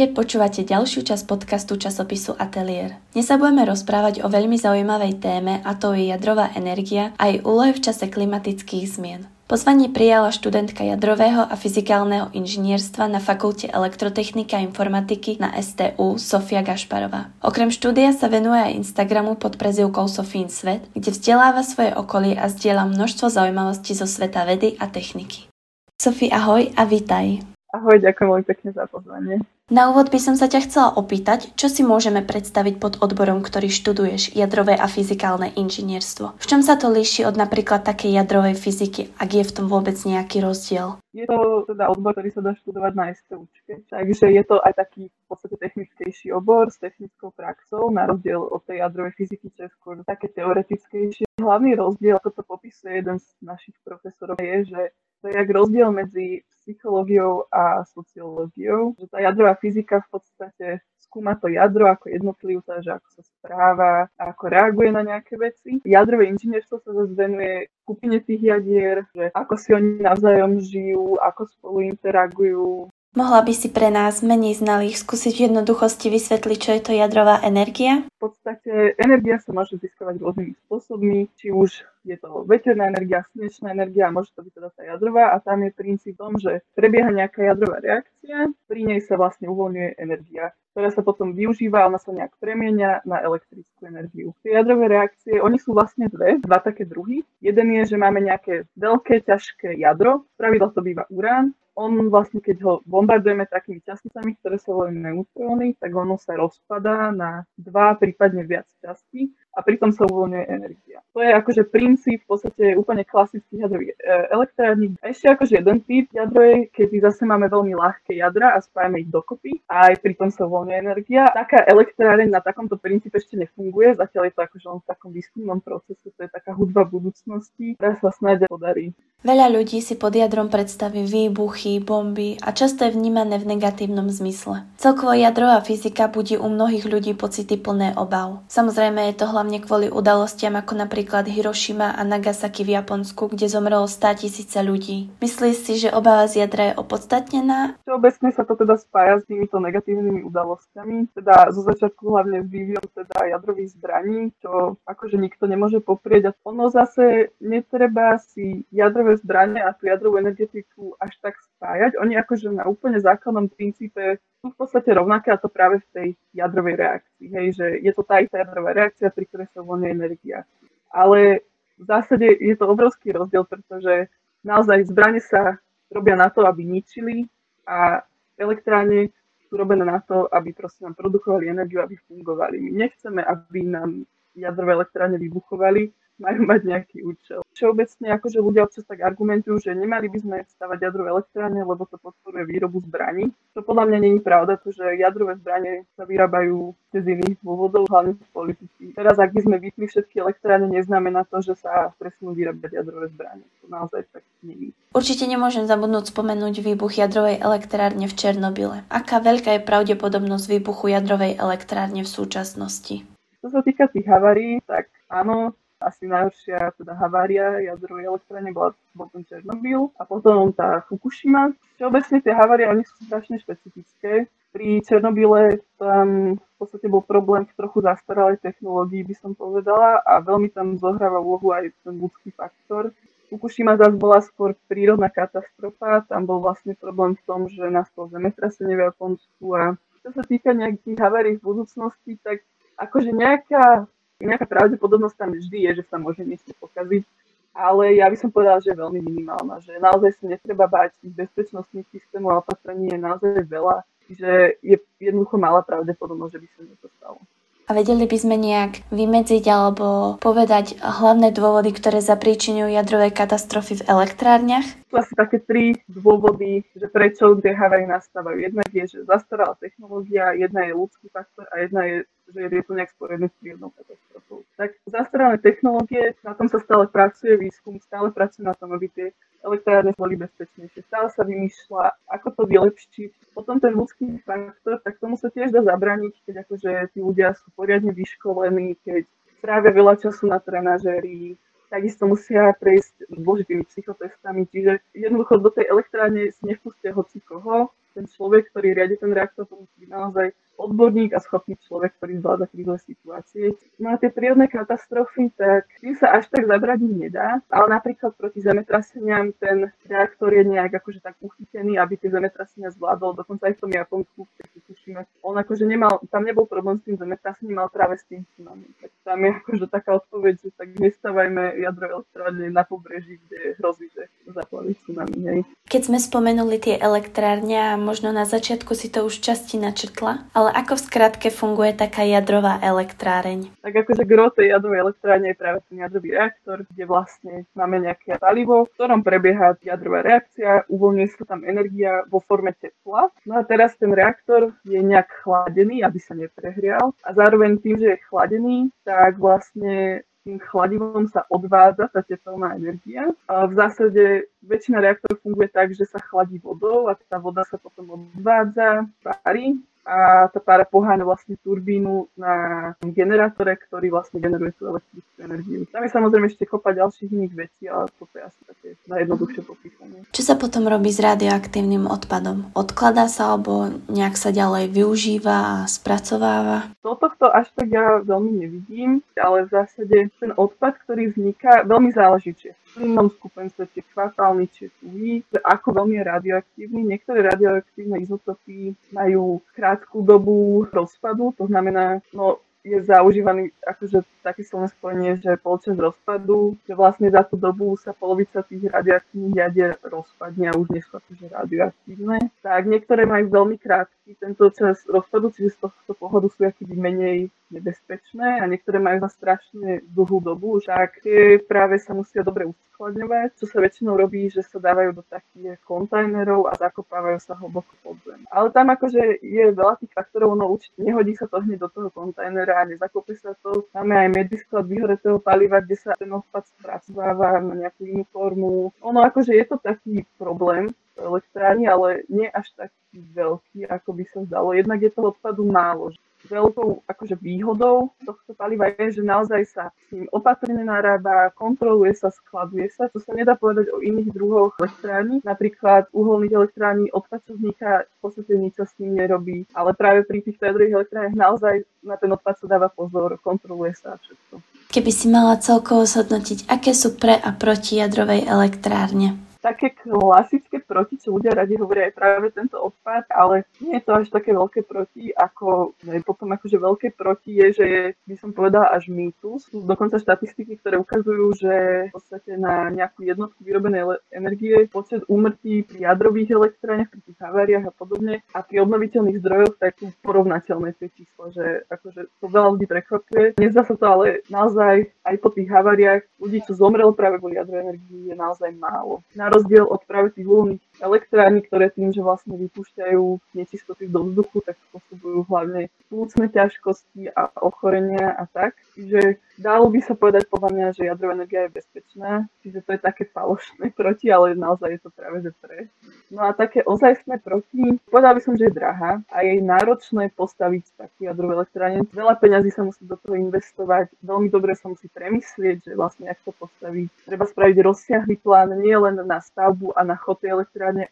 Ahojte, počúvate ďalšiu časť podcastu časopisu Atelier. Dnes sa budeme rozprávať o veľmi zaujímavej téme a to je jadrová energia a jej úlohe v čase klimatických zmien. Pozvanie prijala študentka jadrového a fyzikálneho inžinierstva na Fakulte elektrotechnika a informatiky na STU Sofia Gašparová. Okrem štúdia sa venuje aj Instagramu pod prezivkou Sofín svet, kde vzdeláva svoje okolie a zdieľa množstvo zaujímavostí zo sveta vedy a techniky. Sofie, ahoj a vítaj. Ahoj, ďakujem veľmi pekne za pozvanie. Na úvod by som sa ťa chcela opýtať, čo si môžeme predstaviť pod odborom, ktorý študuješ, jadrové a fyzikálne inžinierstvo. V čom sa to líši od napríklad takej jadrovej fyziky, ak je v tom vôbec nejaký rozdiel? Je to teda odbor, ktorý sa dá študovať na STUčke, takže je to aj taký v podstate technickejší obor s technickou praxou, na rozdiel od tej jadrovej fyziky, čo je skôr také teoretickejšie. Hlavný rozdiel, ako to popisuje jeden z našich profesorov, je, že to je jak rozdiel medzi psychológiou a sociológiou. Že tá jadrová fyzika v podstate skúma to jadro ako jednotlivca, že ako sa správa, ako reaguje na nejaké veci. Jadrové inžinierstvo sa zase venuje skupine tých jadier, že ako si oni navzájom žijú, ako spolu interagujú, Mohla by si pre nás menej znalých skúsiť v jednoduchosti vysvetliť, čo je to jadrová energia? V podstate energia sa môže získavať rôznymi spôsobmi, či už je to veterná energia, slnečná energia, môže to byť teda tá jadrová a tam je princíp tom, že prebieha nejaká jadrová reakcia, pri nej sa vlastne uvoľňuje energia, ktorá sa potom využíva, ona sa nejak premienia na elektrickú energiu. Tie jadrové reakcie, oni sú vlastne dve, dva také druhy. Jeden je, že máme nejaké veľké, ťažké jadro, pravidlo to býva urán, on vlastne, keď ho bombardujeme takými časticami, ktoré sa volajú neutróny, tak ono sa rozpadá na dva, prípadne viac častí a pritom sa uvoľňuje energia. To je akože princíp v podstate úplne klasických jadrových e, elektrární. A ešte akože jeden typ jadrovej, keď zase máme veľmi ľahké jadra a spájame ich dokopy a aj pritom sa uvoľňuje energia. Taká elektráreň na takomto princípe ešte nefunguje, zatiaľ je to akože len v takom výskumnom procese, to je taká hudba budúcnosti, ktorá sa snáď podarí. Veľa ľudí si pod jadrom predstaví výbuchy, bomby a často je vnímané v negatívnom zmysle. Celkovo jadrová fyzika budí u mnohých ľudí pocity plné obav. Samozrejme je to hlavne kvôli udalostiam ako napríklad Hiroshima a Nagasaki v Japonsku, kde zomrelo 100 tisíce ľudí. Myslíš si, že obava z jadra je opodstatnená? Všeobecne sa to teda spája s týmito negatívnymi udalosťami, teda zo začiatku hlavne s vývojom teda jadrových zbraní, čo akože nikto nemôže poprieť. A ono zase netreba si jadrové zbranie a tú jadrovú energetiku až tak spájať. Oni akože na úplne základnom princípe sú v podstate rovnaké a to práve v tej jadrovej reakcii. Hej, že je to tá istá jadrová reakcia, pri ktorej sa uvoľňuje energia ale v zásade je to obrovský rozdiel, pretože naozaj zbranie sa robia na to, aby ničili a elektrárne sú robené na to, aby proste nám produkovali energiu, aby fungovali. My nechceme, aby nám jadrové elektrárne vybuchovali, majú mať nejaký účel. Všeobecne akože ľudia občas tak argumentujú, že nemali by sme stavať jadrové elektrárne, lebo to podporuje výrobu zbraní. To podľa mňa není pravda, pretože jadrové zbranie sa vyrábajú z iných dôvodov, hlavne z politiky. Teraz, ak by sme vypli všetky elektrárne, neznamená to, že sa presunú vyrábať jadrové zbranie. To naozaj tak není. Určite nemôžem zabudnúť spomenúť výbuch jadrovej elektrárne v Černobyle. Aká veľká je pravdepodobnosť výbuchu jadrovej elektrárne v súčasnosti? Čo sa týka tých havarí, tak áno, asi najhoršia teda havária jadrovej elektrárne bola, bol ten Černobyl a potom tá Fukushima. Všeobecne tie havárie, oni sú strašne špecifické. Pri Černobyle tam v podstate bol problém v trochu zastaralej technológii, by som povedala, a veľmi tam zohráva úlohu aj ten ľudský faktor. Fukushima zase bola skôr prírodná katastrofa, tam bol vlastne problém v tom, že nastalo zemetrasenie v Japonsku a čo sa týka nejakých havárií v budúcnosti, tak akože nejaká nejaká pravdepodobnosť tam vždy je, že sa môže niečo pokaziť, ale ja by som povedala, že je veľmi minimálna, že naozaj sa netreba báť tých bezpečnostných systémov a opatrení je naozaj veľa, že je jednoducho malá pravdepodobnosť, že by sa niečo stalo. A vedeli by sme nejak vymedziť alebo povedať hlavné dôvody, ktoré zapríčinujú jadrové katastrofy v elektrárniach? Asi také tri dôvody, že prečo tie havárie nastávajú. Jedna je, že zastarala technológia, jedna je ľudský faktor a jedna je, že je to nejak spojené s prírodnou katastrofou. Tak zastaralé technológie, na tom sa stále pracuje výskum, stále pracuje na tom, aby tie elektrárne boli bezpečnejšie. Stále sa vymýšľa, ako to vylepšiť. Potom ten ľudský faktor, tak tomu sa tiež dá zabrániť, keď akože tí ľudia sú poriadne vyškolení, keď trávia veľa času na trenažéri, takisto musia prejsť dôležitými psychotestami, čiže jednoducho do tej elektrárne si nepustia hoci koho, ten človek, ktorý riadi ten reaktor, to musí byť naozaj odborník a schopný človek, ktorý zvláda krízové situácie. No a tie prírodné katastrofy, tak tým sa až tak zabradiť nedá, ale napríklad proti zemetraseniam ten reaktor je nejak akože tak uchytený, aby tie zemetrasenia zvládol, dokonca aj v tom Japonsku, keď tušíme, on akože nemal, tam nebol problém s tým zemetrasením, mal práve s tým tsunami. Tak tam je akože taká odpoveď, že tak nestávajme jadrové elektrárne na pobreží, kde hrozí, že zaplaví tsunami. Hej. Keď sme spomenuli tie elektrárne možno na začiatku si to už časti načrtla, ale ako v skratke funguje taká jadrová elektráreň? Tak akože gro tej jadrovej elektrárne je práve ten jadrový reaktor, kde vlastne máme nejaké palivo, v ktorom prebieha jadrová reakcia, uvoľňuje sa tam energia vo forme tepla. No a teraz ten reaktor je nejak chladený, aby sa neprehrial a zároveň tým, že je chladený, tak vlastne tým chladivom sa odvádza tá tepelná energia. A v zásade väčšina reaktorov funguje tak, že sa chladí vodou a tá voda sa potom odvádza, pári a tá pára poháňa vlastne turbínu na generátore, ktorý vlastne generuje tú elektrickú energiu. Tam je samozrejme ešte kopa ďalších iných vecí, ale to je asi také najjednoduchšie popísanie. Čo sa potom robí s radioaktívnym odpadom? Odkladá sa alebo nejak sa ďalej využíva a spracováva? Do tohto až tak ja veľmi nevidím, ale v zásade ten odpad, ktorý vzniká, veľmi záleží, či je v plynnom skupenstve, či kvartálny, či tuhý, ako veľmi je radioaktívny. Niektoré radioaktívne izotopy majú krátku dobu rozpadu, to znamená, no je zaužívaný akože také silné spojenie, že počas rozpadu, že vlastne za tú dobu sa polovica tých radioaktívnych jadier rozpadne a už nie sú akože radioaktívne. Tak niektoré majú veľmi krátky tento čas rozpadu, čiže z tohto pohľadu sú akýby menej nebezpečné a niektoré majú za strašne dlhú dobu, tak tie práve sa musia dobre uskladňovať, čo sa väčšinou robí, že sa dávajú do takých kontajnerov a zakopávajú sa hlboko pod zem. Ale tam akože je veľa tých faktorov, no určite nehodí sa to hneď do toho kontajnera a nezakope sa to. Máme aj medisklad vyhoretého paliva, kde sa ten odpad spracováva na nejakú inú formu. Ono akože je to taký problém, elektrárni, ale nie až taký veľký, ako by sa zdalo. Jednak je toho odpadu málo veľkou akože výhodou tohto paliva je, že naozaj sa s ním opatrne narába, kontroluje sa, skladuje sa, čo sa nedá povedať o iných druhoch elektrární. Napríklad uholných elektrární odpad, čo vzniká, v podstate nič sa s ním nerobí, ale práve pri týchto jadrových elektrárniach naozaj na ten odpad sa dáva pozor, kontroluje sa všetko. Keby si mala celkovo zhodnotiť, aké sú pre a proti jadrovej elektrárne? Také klasické proti, čo ľudia radi hovoria aj práve tento odpad, ale nie je to až také veľké proti, ako ne, potom akože veľké proti je, že je, by som povedala, až mýtus. Sú dokonca štatistiky, ktoré ukazujú, že v podstate na nejakú jednotku vyrobenej energie počet úmrtí pri jadrových elektrárniach, pri tých haváriách a podobne a pri obnoviteľných zdrojoch, tak sú porovnateľné tie čísla, že akože to veľa ľudí prekvapuje. Nezdá sa to ale naozaj aj po tých haváriách ľudí, čo zomrelo práve kvôli jadrovej energii, je naozaj málo. Na rozdiel od práve tých uholných elektrární, ktoré tým, že vlastne vypúšťajú nečistoty do vzduchu, tak spôsobujú hlavne plúcne ťažkosti a ochorenia a tak. Čiže dalo by sa povedať podľa mňa, že jadrová energia je bezpečná, čiže to je také falošné proti, ale naozaj je to práve že pre. No a také ozajstné proti, povedal by som, že je drahá a je náročné postaviť takú jadrovú elektrárne. Veľa peňazí sa musí do toho investovať, veľmi dobre sa musí premyslieť, že vlastne ako to postaviť. Treba spraviť rozsiahly plán nie len na stavbu a na chod tej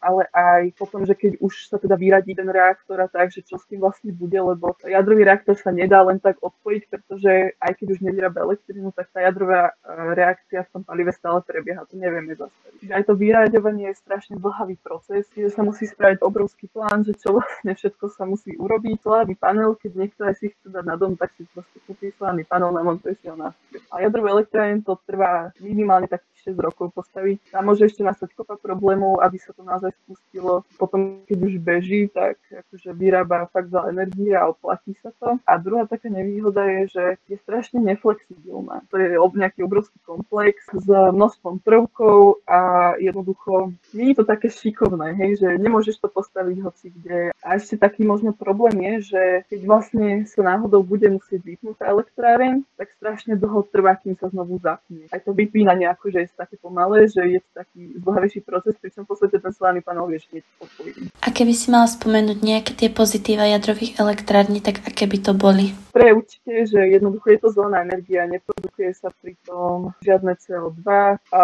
ale aj potom, že keď už sa teda vyradí ten reaktor a tak, že čo s tým vlastne bude, lebo jadrový reaktor sa nedá len tak odpojiť, pretože aj keď už nevyrába elektrinu, tak tá jadrová e, reakcia v tom palive stále prebieha, to nevieme zastaviť. Čiže aj to vyraďovanie je strašne dlhavý proces že sa musí spraviť obrovský plán, že čo vlastne všetko sa musí urobiť. Solárny panel, keď niekto aj si chce dať na dom, tak si proste kúpi solárny panel, namontuje si na A jadrovú elektrárne to trvá minimálne tak 6 rokov postaviť. Tam môže ešte nastať kopa problémov, aby sa to naozaj spustilo. Potom, keď už beží, tak akože vyrába fakt veľa energie a oplatí sa to. A druhá taká nevýhoda je, že je strašne neflexibilná. To je nejaký obrovský komplex s množstvom prvkov a jednoducho nie je to také šikovné, hej, že nemôžeš to postaviť hoci kde. A ešte taký možno problém je, že keď vlastne sa náhodou bude musieť vypnúť elektráreň, tak strašne dlho trvá, kým sa znovu zapne. Aj to vypínanie akože je také pomalé, že je to taký zdlhavejší proces, pričom v podstate ten solárny panel vieš hneď odpojiť. A keby si mala spomenúť nejaké tie pozitíva jadrových elektrární, tak aké by to boli? Pre určite, že jednoducho je to zelená energia, neprodukuje sa pri tom žiadne CO2,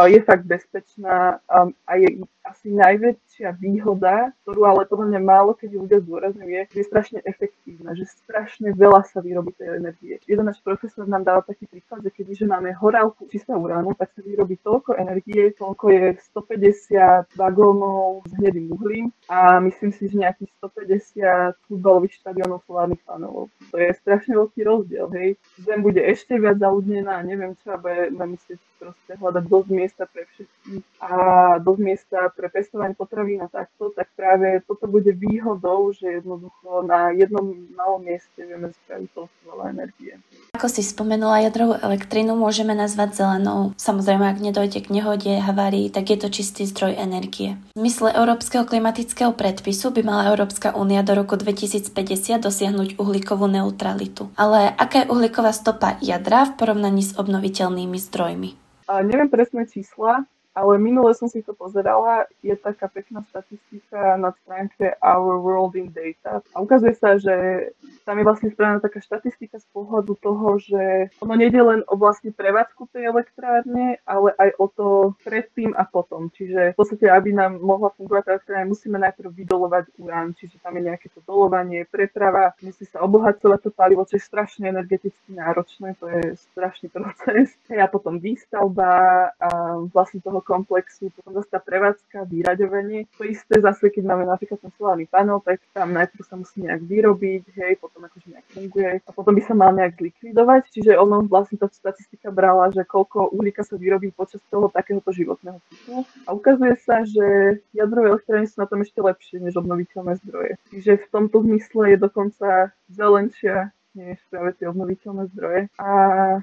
je fakt bezpečná a je asi najväčší najväčšia výhoda, ktorú ale podľa mňa málo keď ľudia zdôrazňujú, je, že je strašne efektívna, že strašne veľa sa vyrobí tej energie. Jeden náš profesor nám dal taký príklad, že keďže máme horálku čistého uránu, tak sa vyrobí toľko energie, koľko je 150 vagónov s hnedým uhlím a myslím si, že nejakých 150 futbalových štadionov solárnych panelov. To je strašne veľký rozdiel, hej. Zem bude ešte viac zaludnená, neviem čo, budeme musieť proste hľadať dosť miesta pre všetkých a dosť miesta pre pestovanie potravín a takto, tak práve toto bude výhodou, že jednoducho na jednom malom mieste vieme spraviť toľko veľa energie. Ako si spomenula, jadrovú elektrínu môžeme nazvať zelenou. Samozrejme, ak nedojde k nehode, havárii, tak je to čistý zdroj energie. V mysle Európskeho klimatického predpisu by mala Európska únia do roku 2050 dosiahnuť uhlíkovú neutralitu. Ale aká je uhlíková stopa jadra v porovnaní s obnoviteľnými zdrojmi? A neviem presné čísla, ale minule som si to pozerala, je taká pekná štatistika na stránke Our World in Data. A ukazuje sa, že tam je vlastne spravená taká štatistika z pohľadu toho, že ono nejde len o vlastne prevádzku tej elektrárne, ale aj o to predtým a potom. Čiže v podstate, aby nám mohla fungovať elektrárne, musíme najprv vydolovať urán, čiže tam je nejaké to dolovanie, preprava, musí sa obohacovať to palivo, čo je strašne energeticky náročné, to je strašný proces. A potom výstavba a vlastne toho komplexu, potom zase tá prevádzka, vyraďovanie. To isté zase, keď máme napríklad ten solárny panel, tak tam najprv sa musí nejak vyrobiť, hej, potom akože nejak funguje a potom by sa mal nejak zlikvidovať. Čiže ono vlastne tá statistika brala, že koľko uhlíka sa vyrobí počas toho takéhoto životného cyklu. A ukazuje sa, že jadrové elektrárne sú na tom ešte lepšie než obnoviteľné zdroje. Čiže v tomto zmysle je dokonca zelenšia než práve tie obnoviteľné zdroje. A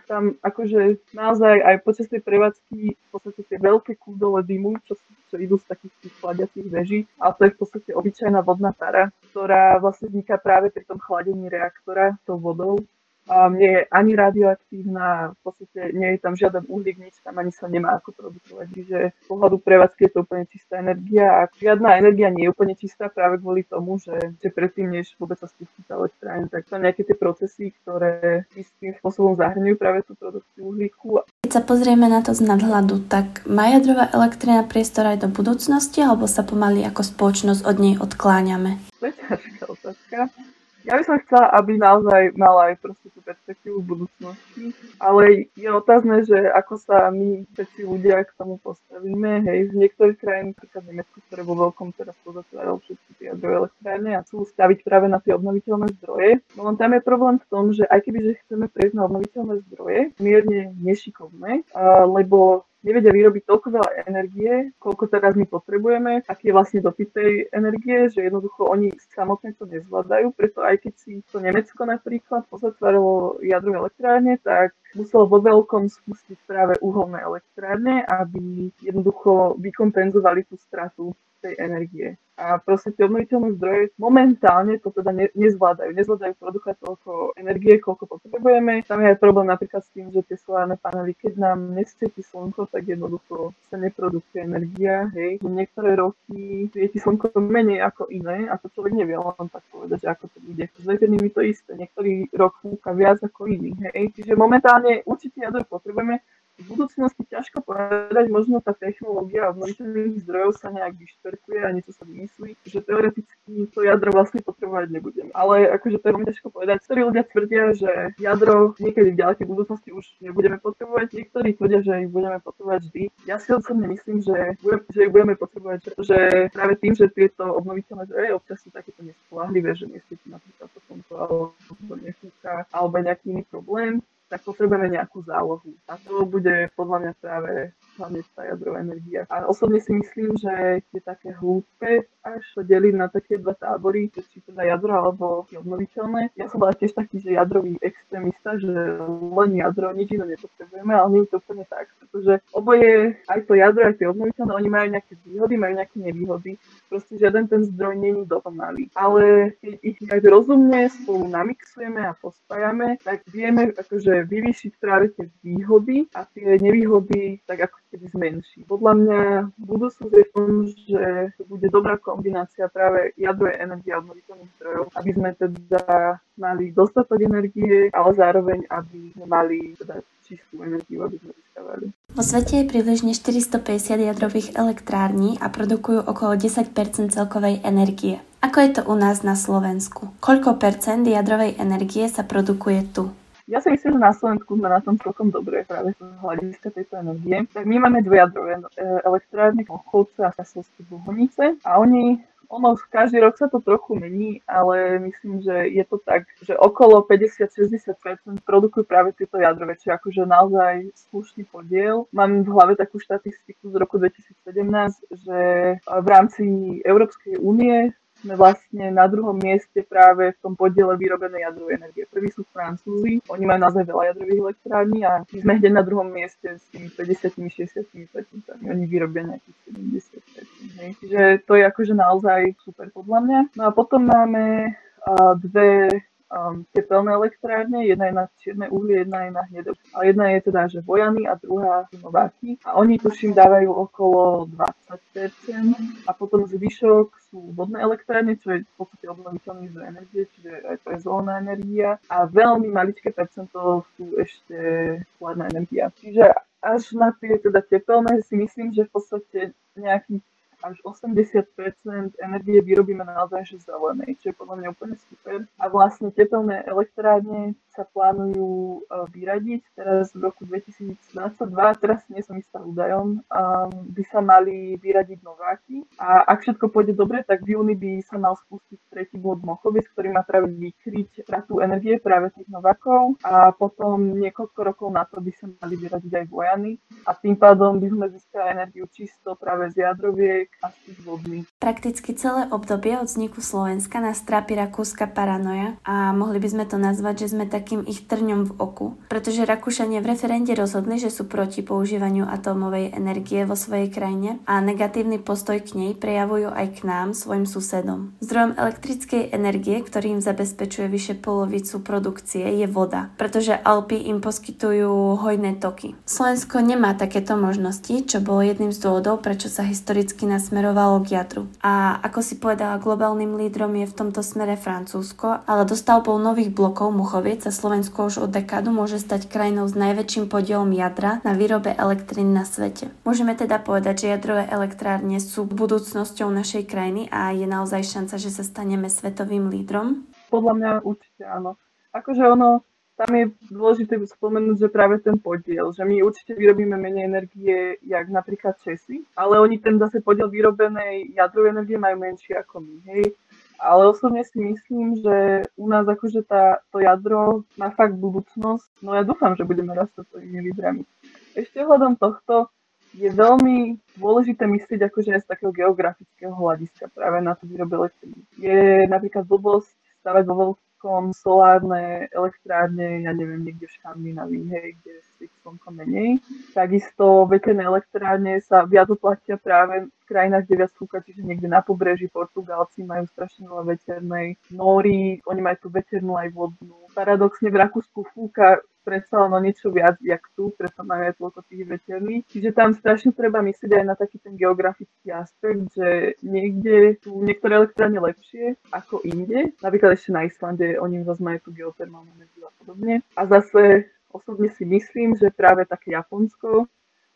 tam akože naozaj aj počas tej prevádzky v podstate tie veľké kúdole dymu, čo, čo idú z takých tých chladiacich veží, a to je v podstate obyčajná vodná para, ktorá vlastne vzniká práve pri tom chladení reaktora tou vodou um, nie je ani radioaktívna, v podstate nie je tam žiaden uhlík, nič tam ani sa nemá ako produkovať. Čiže z pohľadu prevádzky je to úplne čistá energia a žiadna energia nie je úplne čistá práve kvôli tomu, že, že predtým, než vôbec sa spustí tá elektrárne, tak sú nejaké tie procesy, ktoré istým spôsobom zahrňujú práve tú produkciu uhlíku. Keď sa pozrieme na to z nadhľadu, tak má jadrová elektrina priestor aj do budúcnosti, alebo sa pomaly ako spoločnosť od nej odkláňame? To je ťažká otázka. Ja by som chcela, aby naozaj mala aj proste perspektívu budúcnosti, ale je otázne, že ako sa my všetci ľudia k tomu postavíme. Hej, v niektorých krajinách, napríklad Nemecko, ktoré vo veľkom teraz pozatváralo všetky tie jadrové elektrárne a chcú staviť práve na tie obnoviteľné zdroje. No len tam je problém v tom, že aj keby že chceme prejsť na obnoviteľné zdroje, mierne nešikovné, lebo nevedia vyrobiť toľko veľa energie, koľko teraz my potrebujeme, aký je vlastne dopyt tej energie, že jednoducho oni samotné to nezvládajú, preto aj keď si to Nemecko napríklad pozatváralo jadrové elektrárne, tak muselo vo veľkom spustiť práve uholné elektrárne, aby jednoducho vykompenzovali tú stratu tej energie. A proste tie obnoviteľné zdroje momentálne to teda ne, nezvládajú. Nezvládajú produkovať toľko energie, koľko potrebujeme. Tam je aj problém napríklad s tým, že tie solárne panely, keď nám nesvieti slnko, tak jednoducho sa neprodukuje energia. Hej. Niektoré roky svieti slnko menej ako iné a to človek nevie len tak povedať, že ako to bude. S veternými to isté. Niektorý rok fúka viac ako iný. Hej. Čiže momentálne určite jadro potrebujeme, v budúcnosti ťažko povedať, možno tá technológia obnoviteľných zdrojov sa nejak vyšperkuje a niečo sa vymyslí, že teoreticky to jadro vlastne potrebovať nebudeme. Ale akože to je veľmi ťažko povedať. Niektorí ľudia tvrdia, že jadro niekedy v ďalekej budúcnosti už nebudeme potrebovať, niektorí tvrdia, že ich budeme potrebovať vždy. Ja si osobne myslím, že, že ich budeme potrebovať, že práve tým, že tieto obnoviteľné zdroje občas sú takéto nespolahlivé, že nesvieti napríklad to slnko alebo nefúka alebo nejaký iný problém, tak potrebujeme nejakú zálohu. A to bude podľa mňa práve hlavne tá jadrová energia. A osobne si myslím, že je také hlúpe až to deliť na také dva tábory, či teda jadro alebo obnoviteľné. Ja som bola tiež taký, že jadrový extrémista, že len jadro, nič iné nepotrebujeme, ale nie je to úplne tak, pretože oboje, aj to jadro, aj tie obnoviteľné, oni majú nejaké výhody, majú nejaké nevýhody. Proste žiaden ten zdroj není dokonalý. Ale keď ich aj rozumne spolu namixujeme a pospájame, tak vieme akože vyvýšiť práve tie výhody a tie nevýhody tak ako keby zmenší. Podľa mňa budúcnosť je v tom, že bude dobrá kombinácia práve jadrovej energie a obnoviteľných zdrojov, aby sme teda mali dostatok energie, ale zároveň, aby sme mali teda čistú energiu, aby sme získavali. Vo svete je približne 450 jadrových elektrární a produkujú okolo 10% celkovej energie. Ako je to u nás na Slovensku? Koľko percent jadrovej energie sa produkuje tu? Ja si myslím, že na Slovensku sme na tom celkom dobre práve z hľadiska tejto energie. Tak my máme dve jadrové e, elektrárne, Mochovce a Kasolské Bohunice a oni ono každý rok sa to trochu mení, ale myslím, že je to tak, že okolo 50-60% produkujú práve tieto jadrové, čiže akože naozaj slušný podiel. Mám v hlave takú štatistiku z roku 2017, že v rámci Európskej únie sme vlastne na druhom mieste práve v tom podiele vyrobenej jadrovej energie. Prvý sú Francúzi, oni majú naozaj veľa jadrových elektrární a my sme hneď na druhom mieste s tými 50-60 Oni vyrobia nejakých 70 hej. Čiže to je akože naozaj super podľa mňa. No a potom máme dve um, tepelné elektrárne, jedna je na čierne uhlie, jedna je na hnedé. A jedna je teda, že Vojany a druhá Nováky. A oni tuším dávajú okolo 20%. A potom zvyšok sú vodné elektrárne, čo je v podstate obnoviteľný zdroj energie, čiže aj to je zelená energia. A veľmi maličké percento sú ešte chladná energia. Čiže až na tie teda tepelné si myslím, že v podstate nejakých až 80% energie vyrobíme naozaj že zelenej, čo je podľa mňa úplne super. A vlastne tepelné elektrárne sa plánujú e, vyradiť teraz v roku 2022, teraz nie som istá údajom, by sa mali vyradiť nováky. A ak všetko pôjde dobre, tak v júni by sa mal spustiť tretí bod Mochovic, ktorý má práve vykryť stratu energie práve tých novákov a potom niekoľko rokov na to by sa mali vyradiť aj vojany a tým pádom by sme získali energiu čisto práve z jadroviek tých vodných. Prakticky celé obdobie od vzniku Slovenska nás trápi rakúska paranoja a mohli by sme to nazvať, že sme takým ich trňom v oku, pretože Rakúšania v referende rozhodli, že sú proti používaniu atómovej energie vo svojej krajine a negatívny postoj k nej prejavujú aj k nám, svojim susedom. Zdrojom elektrickej energie, ktorý im zabezpečuje vyše polovicu produkcie, je voda, pretože Alpy im poskytujú hojné toky. Slovensko nemá takéto možnosti, čo bolo jedným z dôvodov, prečo sa historicky nás smerovalo k jadru. A ako si povedala, globálnym lídrom je v tomto smere Francúzsko, ale dostavbou nových blokov Muchoviec sa Slovensko už od dekádu môže stať krajinou s najväčším podielom jadra na výrobe elektrín na svete. Môžeme teda povedať, že jadrové elektrárne sú budúcnosťou našej krajiny a je naozaj šanca, že sa staneme svetovým lídrom? Podľa mňa určite áno. Akože ono, tam je dôležité spomenúť, že práve ten podiel, že my určite vyrobíme menej energie, jak napríklad Česi, ale oni ten zase podiel vyrobenej jadrovej energie majú menší ako my, hej. Ale osobne si myslím, že u nás akože tá, to jadro má fakt budúcnosť. No ja dúfam, že budeme rásť svojimi lídrami. Ešte hľadom tohto je veľmi dôležité myslieť akože aj z takého geografického hľadiska práve na to výrobe elektriny. Je napríklad blbosť stavať vo slnkom, solárne elektrárne, ja neviem, niekde v Škandinávii, hej, kde si slnko menej. Takisto veterné elektrárne sa viac oplatia práve v krajinách, kde viac fúka, čiže niekde na pobreží Portugálci majú strašne veľa veternej, Nóri, oni majú tú veternú aj vodnú. Paradoxne v Rakúsku fúka predsa len niečo viac, jak tu, preto majú aj toľko tých veterných. Čiže tam strašne treba myslieť aj na taký ten geografický aspekt, že niekde sú niektoré elektrárne lepšie ako inde. Napríklad ešte na Islande, oni zase majú tú geotermálnu energiu a podobne. A zase osobne si myslím, že práve také Japonsko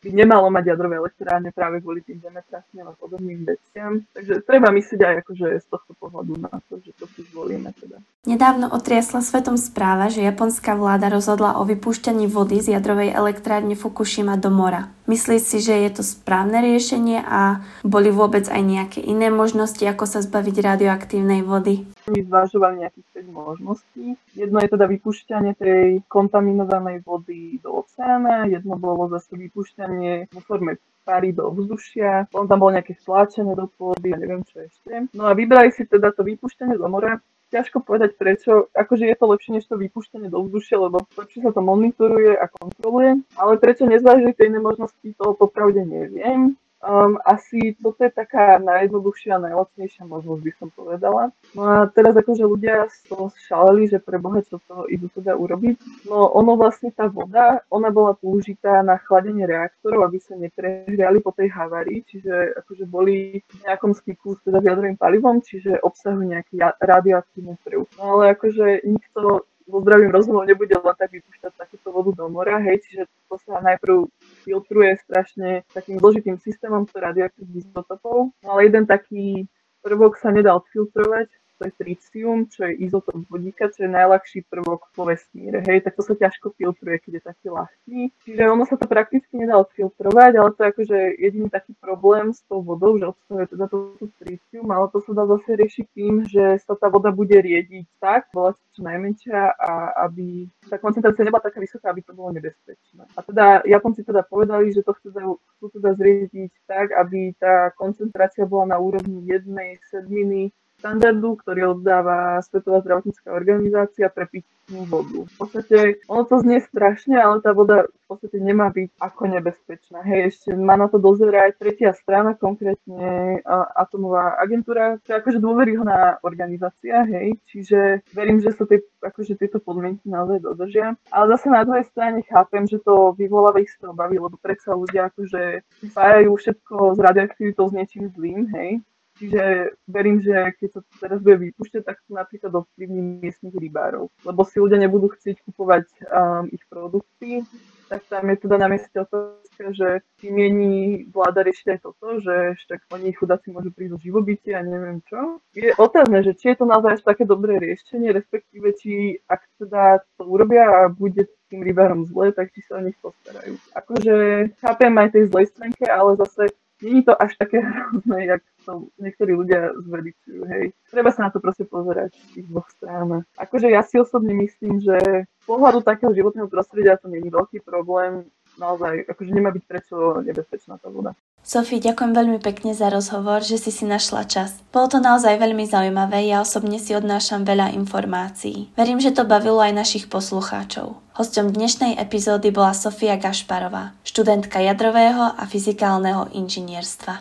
by nemalo mať jadrové elektrárne práve kvôli tým zemetrasňam a podobným veciam. Takže treba myslieť aj akože z tohto pohľadu na to, že to si zvolíme teda. Nedávno otriasla svetom správa, že japonská vláda rozhodla o vypúšťaní vody z jadrovej elektrárne Fukushima do mora. Myslíš si, že je to správne riešenie a boli vôbec aj nejaké iné možnosti, ako sa zbaviť radioaktívnej vody? My zvažovali nejakých 5 možností. Jedno je teda vypúšťanie tej kontaminovanej vody do oceána, jedno bolo zase vypúšťanie vo forme pary do vzdušia, potom tam bolo nejaké stláčenie do pôdy a neviem čo ešte. No a vybrali si teda to vypúšťanie do mora, ťažko povedať prečo, akože je to lepšie než to vypúšťanie do vzdušia, lebo lepšie sa to monitoruje a kontroluje, ale prečo nezvážili tie iné možnosti, to popravde neviem. Um, asi toto je taká najjednoduchšia najlacnejšia možnosť, by som povedala. No a teraz akože ľudia to šaleli, že pre Boha čo to idú teda urobiť. No ono vlastne tá voda, ona bola použitá na chladenie reaktorov, aby sa neprehriali po tej havárii, čiže akože boli v nejakom styku s teda jadrovým palivom, čiže obsahujú nejaký radioaktívny prv. No ale akože nikto vo zdravým rozumom nebude len tak vypúšťať takúto vodu do mora, hej, čiže to sa najprv filtruje strašne takým zložitým systémom radioaktívnych izotopov. No ale jeden taký prvok sa nedá odfiltrovať, to je tritium, čo je izotop vodíka, čo je najľahší prvok vo vesmíre. Hej, tak to sa ťažko filtruje, keď je taký ľahký. Čiže ono sa to prakticky nedá odfiltrovať, ale to je akože jediný taký problém s tou vodou, že obsahuje teda to, to tritium, ale to sa dá zase riešiť tým, že sa tá voda bude riediť tak, bola čo najmenšia a aby tá koncentrácia nebola taká vysoká, aby to bolo nebezpečné. A teda Japonci teda povedali, že to chcú, chcú teda zriediť tak, aby tá koncentrácia bola na úrovni jednej sedminy štandardu, ktorý oddáva Svetová zdravotnícká organizácia pre pitnú vodu. V podstate, ono to znie strašne, ale tá voda v podstate nemá byť ako nebezpečná. Hej, ešte má na to dozerať tretia strana, konkrétne atomová agentúra, čo je akože dôveryhodná organizácia, hej, čiže verím, že sa tie, akože tieto podmienky naozaj dodržia. Ale zase na druhej strane chápem, že to vyvoláva ich baví, lebo predsa ľudia akože spájajú všetko s radioaktivitou s niečím zlým, hej, Čiže verím, že keď sa to teraz bude vypúšťať, tak to napríklad ovplyvní miestnych rybárov. Lebo si ľudia nebudú chcieť kupovať um, ich produkty, tak tam je teda na mieste otázka, že či mieni vláda riešiť aj toto, že však oni chudáci môžu prísť do živobytia a neviem čo. Je otázne, že či je to naozaj také dobré riešenie, respektíve či ak teda to urobia a bude tým rybárom zle, tak či sa o nich postarajú. Akože chápem aj tej zlej stránke, ale zase je to až také hrozné, jak to niektorí ľudia zveličujú, hej. Treba sa na to proste pozerať z tých dvoch strán. Akože ja si osobne myslím, že z pohľadu takého životného prostredia to je veľký problém, naozaj, akože nemá byť prečo nebezpečná tá voda. Sofie, ďakujem veľmi pekne za rozhovor, že si si našla čas. Bolo to naozaj veľmi zaujímavé, ja osobne si odnášam veľa informácií. Verím, že to bavilo aj našich poslucháčov. Hosťom dnešnej epizódy bola Sofia Gašparová, študentka jadrového a fyzikálneho inžinierstva.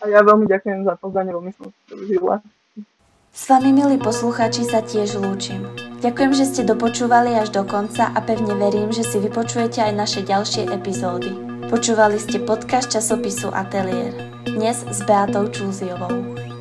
A ja veľmi ďakujem za pozvanie, veľmi som to užila. S vami, milí posluchači, sa tiež lúčim. Ďakujem, že ste dopočúvali až do konca a pevne verím, že si vypočujete aj naše ďalšie epizódy. Počúvali ste podcast časopisu Atelier. Dnes s Beatou Čúziovou.